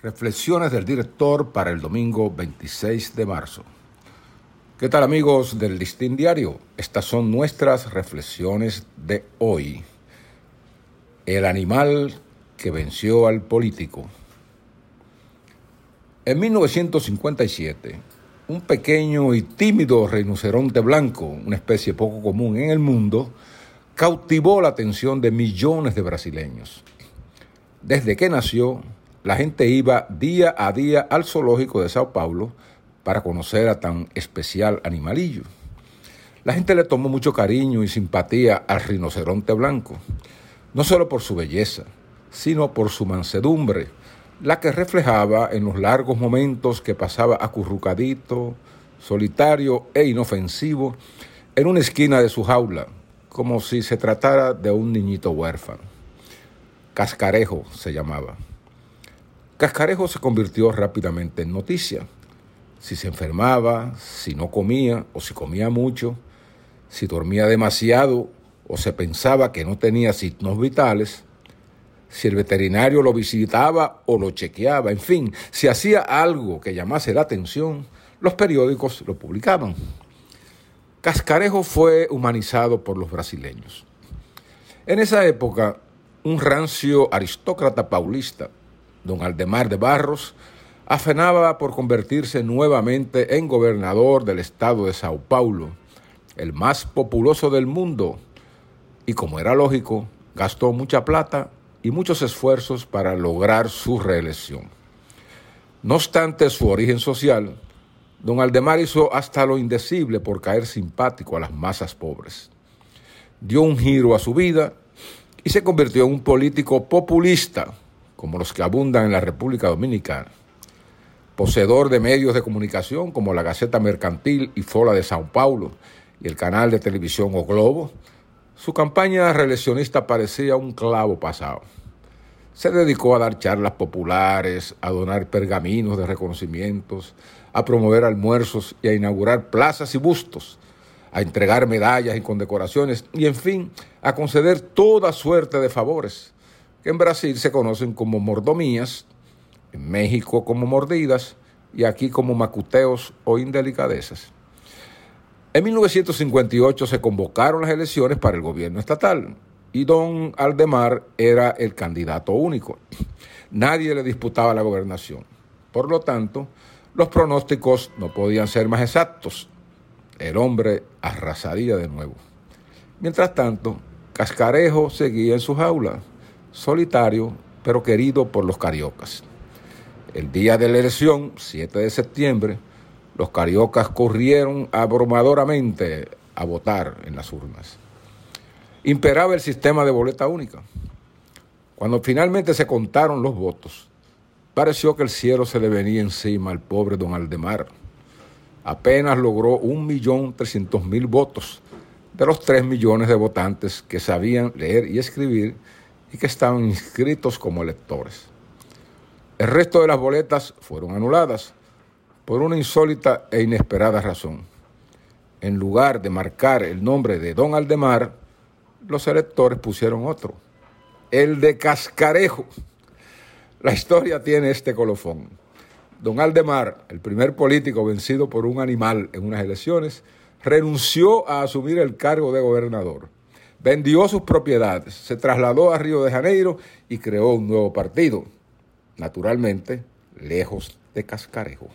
Reflexiones del director para el domingo 26 de marzo. ¿Qué tal amigos del Listín Diario? Estas son nuestras reflexiones de hoy. El animal que venció al político. En 1957, un pequeño y tímido rinoceronte blanco, una especie poco común en el mundo, cautivó la atención de millones de brasileños. Desde que nació, la gente iba día a día al zoológico de Sao Paulo para conocer a tan especial animalillo. La gente le tomó mucho cariño y simpatía al rinoceronte blanco, no solo por su belleza, sino por su mansedumbre, la que reflejaba en los largos momentos que pasaba acurrucadito, solitario e inofensivo en una esquina de su jaula, como si se tratara de un niñito huérfano. Cascarejo se llamaba. Cascarejo se convirtió rápidamente en noticia. Si se enfermaba, si no comía o si comía mucho, si dormía demasiado o se pensaba que no tenía signos vitales, si el veterinario lo visitaba o lo chequeaba, en fin, si hacía algo que llamase la atención, los periódicos lo publicaban. Cascarejo fue humanizado por los brasileños. En esa época, un rancio aristócrata paulista don Aldemar de Barros, afenaba por convertirse nuevamente en gobernador del estado de Sao Paulo, el más populoso del mundo, y como era lógico, gastó mucha plata y muchos esfuerzos para lograr su reelección. No obstante su origen social, don Aldemar hizo hasta lo indecible por caer simpático a las masas pobres. Dio un giro a su vida y se convirtió en un político populista como los que abundan en la República Dominicana, poseedor de medios de comunicación como la Gaceta Mercantil y Fola de Sao Paulo y el canal de televisión O Globo, su campaña reeleccionista parecía un clavo pasado. Se dedicó a dar charlas populares, a donar pergaminos de reconocimientos, a promover almuerzos y a inaugurar plazas y bustos, a entregar medallas y condecoraciones y, en fin, a conceder toda suerte de favores en Brasil se conocen como mordomías, en México como mordidas y aquí como macuteos o indelicadezas. En 1958 se convocaron las elecciones para el gobierno estatal y don Aldemar era el candidato único. Nadie le disputaba la gobernación. Por lo tanto, los pronósticos no podían ser más exactos. El hombre arrasaría de nuevo. Mientras tanto, Cascarejo seguía en su jaula solitario, pero querido por los cariocas. El día de la elección, 7 de septiembre, los cariocas corrieron abrumadoramente a votar en las urnas. Imperaba el sistema de boleta única. Cuando finalmente se contaron los votos, pareció que el cielo se le venía encima al pobre don Aldemar. Apenas logró un millón trescientos mil votos de los tres millones de votantes que sabían leer y escribir y que estaban inscritos como electores. El resto de las boletas fueron anuladas por una insólita e inesperada razón. En lugar de marcar el nombre de Don Aldemar, los electores pusieron otro, el de Cascarejo. La historia tiene este colofón. Don Aldemar, el primer político vencido por un animal en unas elecciones, renunció a asumir el cargo de gobernador vendió sus propiedades, se trasladó a Río de Janeiro y creó un nuevo partido, naturalmente lejos de Cascarejo.